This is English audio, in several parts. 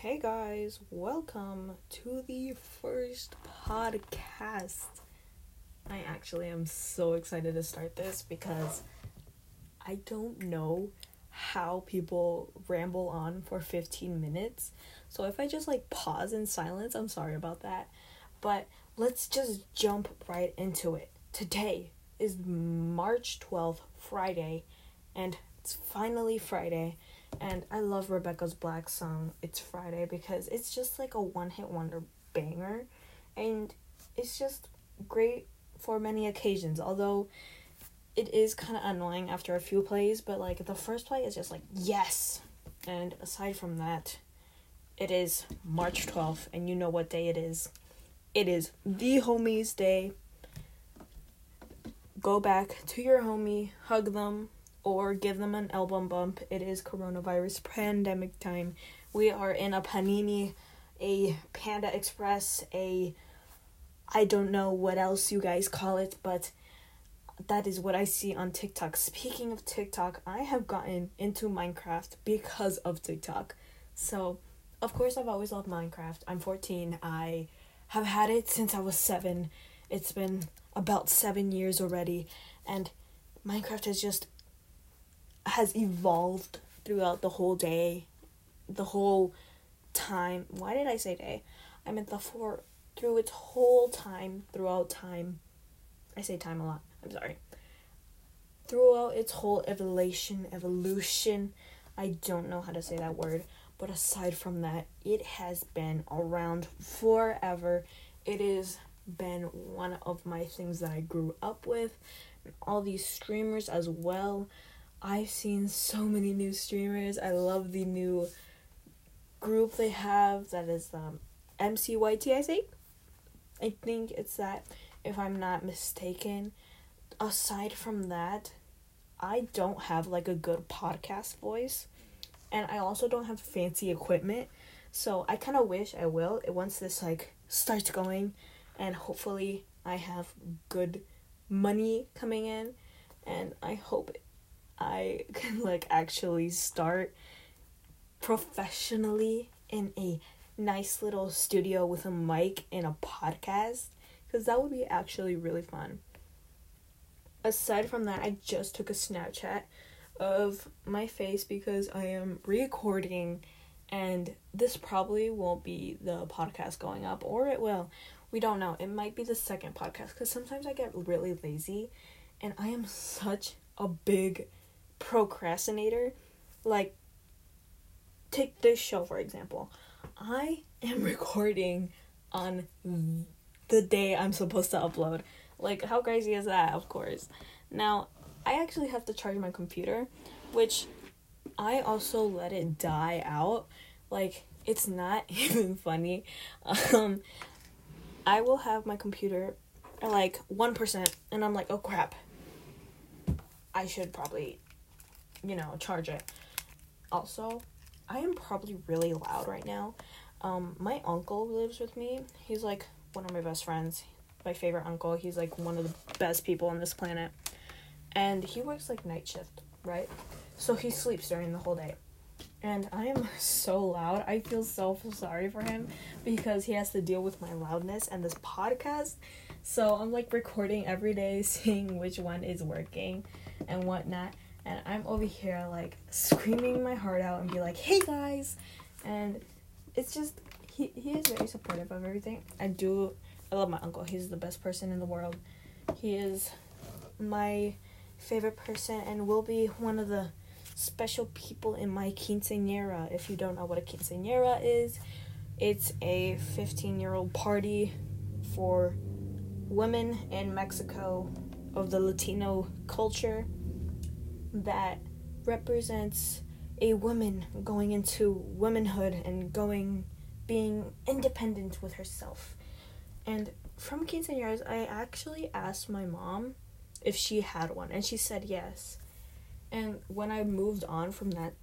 Hey guys, welcome to the first podcast. I actually am so excited to start this because I don't know how people ramble on for 15 minutes. So if I just like pause in silence, I'm sorry about that. But let's just jump right into it. Today is March 12th, Friday, and it's finally Friday and I love Rebecca's Black song It's Friday because it's just like a one hit wonder banger and it's just great for many occasions. Although it is kind of annoying after a few plays, but like the first play is just like yes. And aside from that, it is March 12th and you know what day it is. It is the homies day. Go back to your homie, hug them, or give them an album bump. It is coronavirus pandemic time. We are in a panini, a Panda Express, a I don't know what else you guys call it, but that is what I see on TikTok. Speaking of TikTok, I have gotten into Minecraft because of TikTok. So, of course, I've always loved Minecraft. I'm 14. I have had it since I was 7. It's been about 7 years already, and Minecraft has just has evolved throughout the whole day, the whole time. Why did I say day? I meant the four through its whole time, throughout time. I say time a lot. I'm sorry. Throughout its whole evolution, evolution. I don't know how to say that word, but aside from that, it has been around forever. It has been one of my things that I grew up with. All these streamers as well. I've seen so many new streamers. I love the new group they have that is um MCYT I think. I think it's that if I'm not mistaken. Aside from that, I don't have like a good podcast voice and I also don't have fancy equipment. So I kind of wish I will once this like starts going and hopefully I have good money coming in and I hope I can like actually start professionally in a nice little studio with a mic and a podcast because that would be actually really fun. Aside from that, I just took a Snapchat of my face because I am recording and this probably won't be the podcast going up or it will. We don't know. It might be the second podcast cuz sometimes I get really lazy and I am such a big procrastinator. Like, take this show for example. I am recording on the day I'm supposed to upload. Like, how crazy is that? Of course. Now, I actually have to charge my computer, which I also let it die out. Like, it's not even funny. Um, I will have my computer like 1%, and I'm like, oh crap. I should probably you know, charge it. Also, I am probably really loud right now. Um, my uncle lives with me. He's like one of my best friends, my favorite uncle. He's like one of the best people on this planet. And he works like night shift, right? So he sleeps during the whole day. And I am so loud. I feel so sorry for him because he has to deal with my loudness and this podcast. So I'm like recording every day, seeing which one is working and whatnot and I'm over here like screaming my heart out and be like, "Hey guys," and it's just he he is very supportive of everything. I do I love my uncle. He's the best person in the world. He is my favorite person and will be one of the special people in my quinceañera. If you don't know what a quinceañera is, it's a 15 year old party for women in Mexico of the Latino culture that represents a woman going into womanhood and going being independent with herself. And from quinceañeras, I actually asked my mom if she had one, and she said yes. And when I moved on from that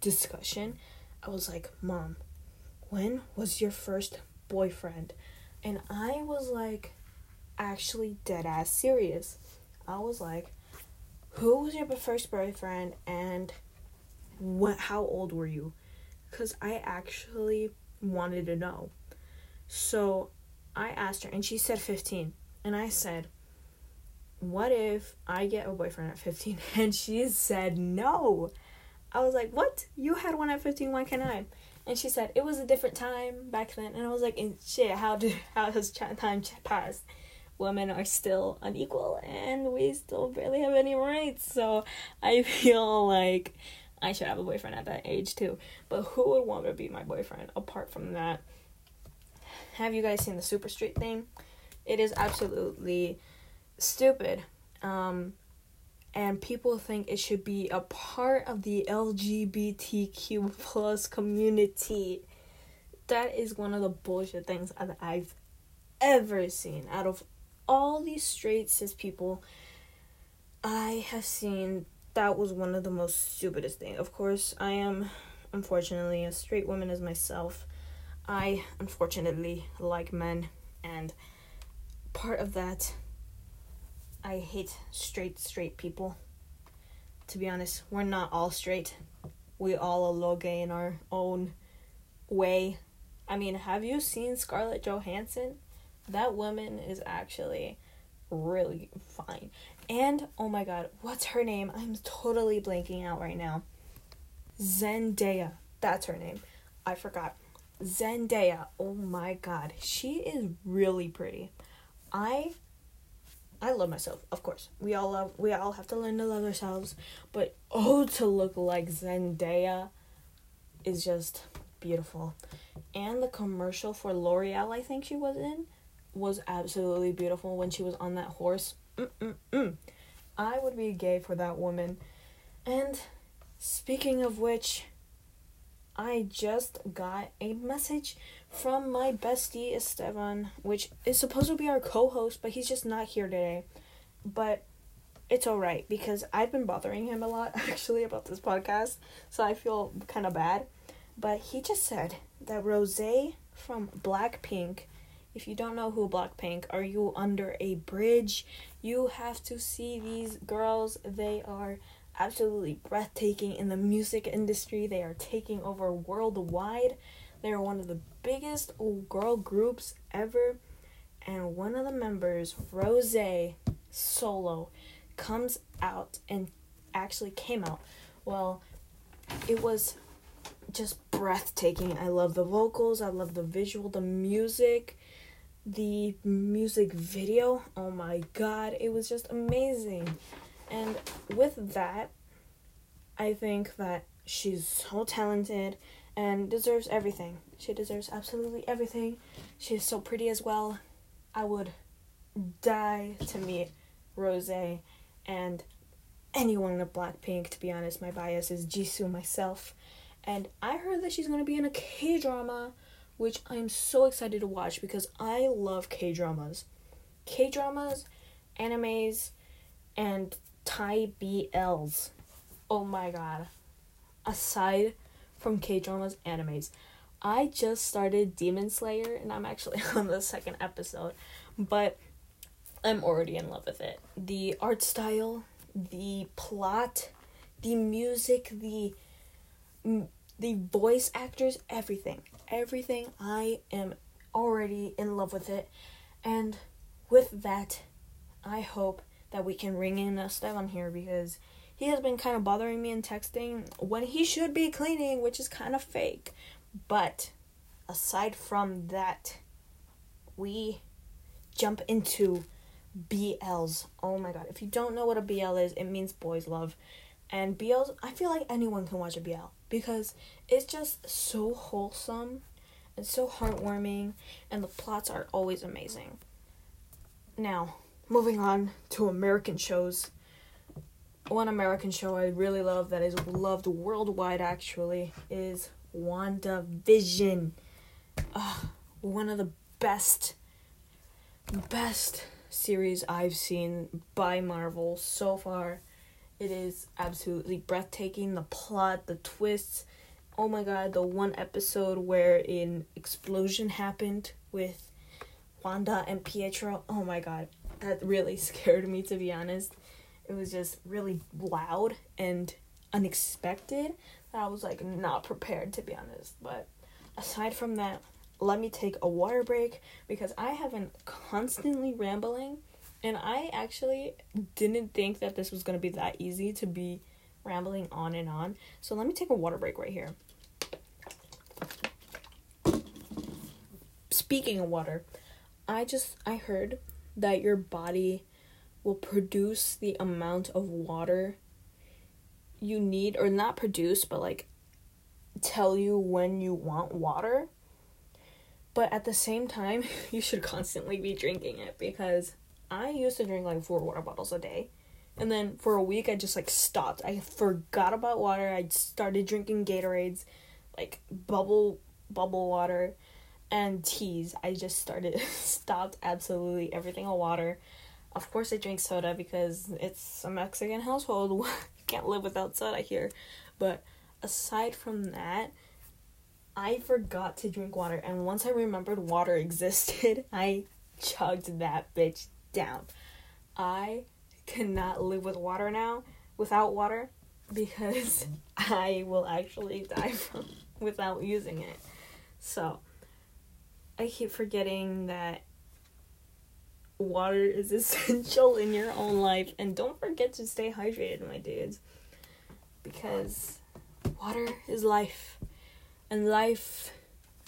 discussion, I was like, Mom, when was your first boyfriend? And I was like, actually dead ass serious. I was like, who was your first boyfriend and what how old were you because I actually wanted to know. So I asked her, and she said 15. And I said, What if I get a boyfriend at 15? And she said, No. I was like, What? You had one at 15, why can't I? And she said, It was a different time back then. And I was like, Shit, how, did, how has time passed? Women are still unequal and we still barely have any rights. So I feel like I should have a boyfriend at that age too. But who would want to be my boyfriend apart from that? Have you guys seen the Super Straight thing? It is absolutely stupid. Um, and people think it should be a part of the LGBTQ plus community. That is one of the bullshit things that I've ever seen. Out of all these straight cis people I have seen, that was one of the most stupidest things. Of course, I am unfortunately a straight woman as myself. I unfortunately like men, and part of that, I hate straight, straight people. To be honest, we're not all straight. We all are low gay in our own way. I mean, have you seen Scarlett Johansson? That woman is actually really fine. And oh my god, what's her name? I'm totally blanking out right now. Zendaya. That's her name. I forgot. Zendaya. Oh my god. She is really pretty. I I love myself, of course. We all love we all have to learn to love ourselves, but oh to look like Zendaya is just beautiful. And the commercial for L'Oreal I think she was in was absolutely beautiful when she was on that horse. Mm-mm-mm. I would be gay for that woman. And speaking of which, I just got a message from my bestie Esteban, which is supposed to be our co host, but he's just not here today. But it's alright because I've been bothering him a lot actually about this podcast, so I feel kind of bad. But he just said that Rosé from Blackpink if you don't know who Blackpink, are you under a bridge? You have to see these girls. They are absolutely breathtaking in the music industry. They are taking over worldwide. They are one of the biggest girl groups ever. And one of the members, Rosé Solo, comes out and actually came out. Well, it was just breathtaking. I love the vocals, I love the visual, the music the music video, oh my god, it was just amazing. And with that, I think that she's so talented and deserves everything. She deserves absolutely everything. She's so pretty as well. I would die to meet Rosé and anyone in Blackpink. To be honest, my bias is Jisoo myself. And I heard that she's gonna be in a K drama which I'm so excited to watch because I love K dramas. K dramas, animes, and Thai BLs. Oh my god. Aside from K dramas, animes, I just started Demon Slayer and I'm actually on the second episode, but I'm already in love with it. The art style, the plot, the music, the the voice actors, everything everything. I am already in love with it. And with that, I hope that we can ring in Esteban here because he has been kind of bothering me in texting when he should be cleaning, which is kind of fake. But aside from that, we jump into BLs. Oh my god. If you don't know what a BL is, it means boys love. And BLs, I feel like anyone can watch a BL because it's just so wholesome and so heartwarming, and the plots are always amazing. Now, moving on to American shows. One American show I really love that is loved worldwide actually is WandaVision. Uh, one of the best, best series I've seen by Marvel so far. It is absolutely breathtaking. The plot, the twists. Oh my god, the one episode where an explosion happened with Wanda and Pietro. Oh my god, that really scared me to be honest. It was just really loud and unexpected. I was like not prepared to be honest. But aside from that, let me take a water break because I have been constantly rambling and I actually didn't think that this was going to be that easy to be rambling on and on. So let me take a water break right here. Speaking of water, I just I heard that your body will produce the amount of water you need or not produce but like tell you when you want water but at the same time you should constantly be drinking it because i used to drink like four water bottles a day. And then for a week i just like stopped. I forgot about water. I started drinking gatorades like bubble bubble water and teas. I just started stopped absolutely everything on water. Of course i drink soda because it's a mexican household. You can't live without soda here. But aside from that I forgot to drink water, and once I remembered water existed, I chugged that bitch down. I cannot live with water now, without water, because I will actually die from without using it. So, I keep forgetting that water is essential in your own life, and don't forget to stay hydrated, my dudes, because water is life and life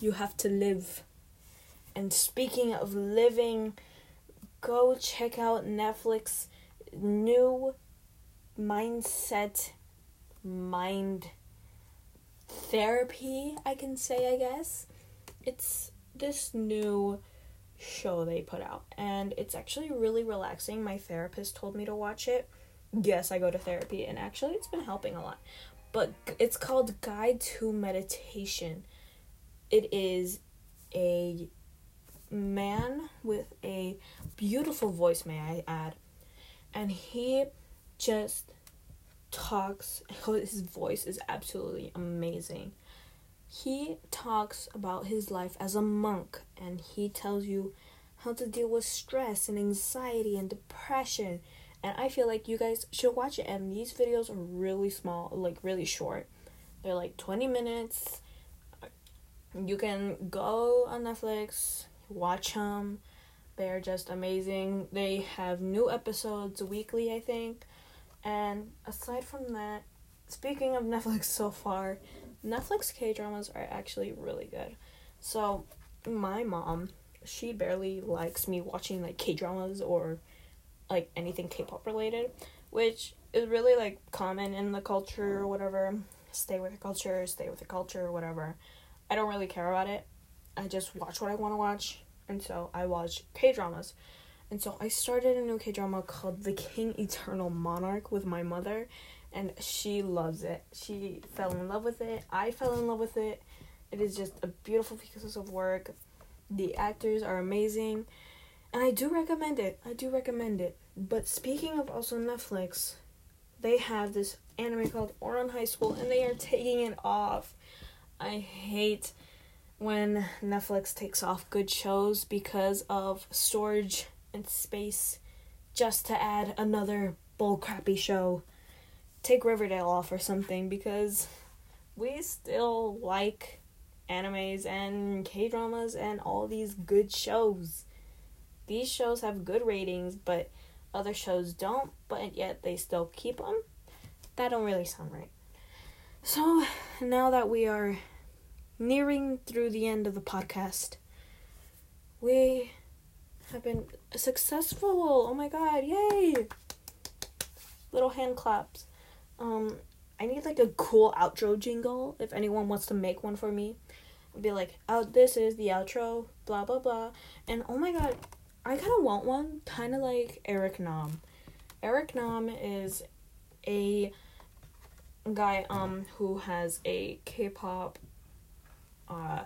you have to live. And speaking of living, go check out Netflix new mindset mind therapy, I can say, I guess. It's this new show they put out and it's actually really relaxing. My therapist told me to watch it. Yes, I go to therapy and actually it's been helping a lot but it's called Guide to Meditation. It is a man with a beautiful voice, may I add, and he just talks. His voice is absolutely amazing. He talks about his life as a monk, and he tells you how to deal with stress and anxiety and depression and I feel like you guys should watch it. And these videos are really small, like really short. They're like 20 minutes. You can go on Netflix, watch them. They're just amazing. They have new episodes weekly, I think. And aside from that, speaking of Netflix so far, Netflix K dramas are actually really good. So, my mom, she barely likes me watching like K dramas or like anything K-pop related, which is really like common in the culture or whatever. Stay with the culture, stay with the culture whatever. I don't really care about it. I just watch what I want to watch, and so I watch K dramas. And so I started a new K drama called The King Eternal Monarch with my mother, and she loves it. She fell in love with it. I fell in love with it. It is just a beautiful piece of work. The actors are amazing. And I do recommend it. I do recommend it. But speaking of also Netflix, they have this anime called Ouran High School and they are taking it off. I hate when Netflix takes off good shows because of storage and space just to add another bull crappy show. Take Riverdale off or something because we still like animes and K dramas and all these good shows. These shows have good ratings, but other shows don't, but yet they still keep them. That don't really sound right. So now that we are nearing through the end of the podcast, we have been successful. Oh my god, yay! Little hand claps. Um, I need like a cool outro jingle if anyone wants to make one for me. I'd be like, oh, this is the outro, blah blah blah. And oh my god, I kind of want one, kind of like Eric Nam. Eric Nam is a guy um who has a K-pop uh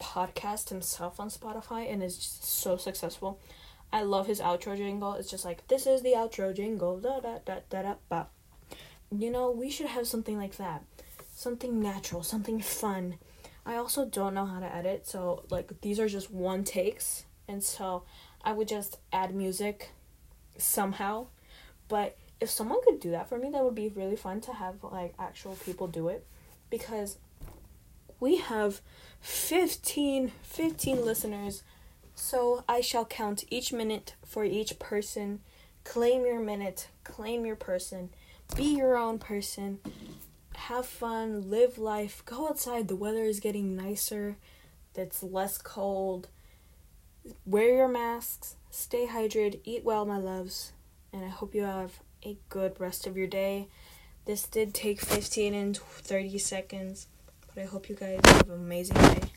podcast himself on Spotify and is so successful. I love his outro jingle. It's just like this is the outro jingle. Da da da da da. Ba. You know, we should have something like that. Something natural, something fun. I also don't know how to edit, so like these are just one takes, and so I would just add music somehow. But if someone could do that for me, that would be really fun to have like actual people do it. because we have 15 15 listeners. So I shall count each minute for each person. Claim your minute, claim your person. Be your own person. Have fun, live life, go outside. The weather is getting nicer. It's less cold. Wear your masks, stay hydrated, eat well, my loves, and I hope you have a good rest of your day. This did take 15 and 30 seconds, but I hope you guys have an amazing day.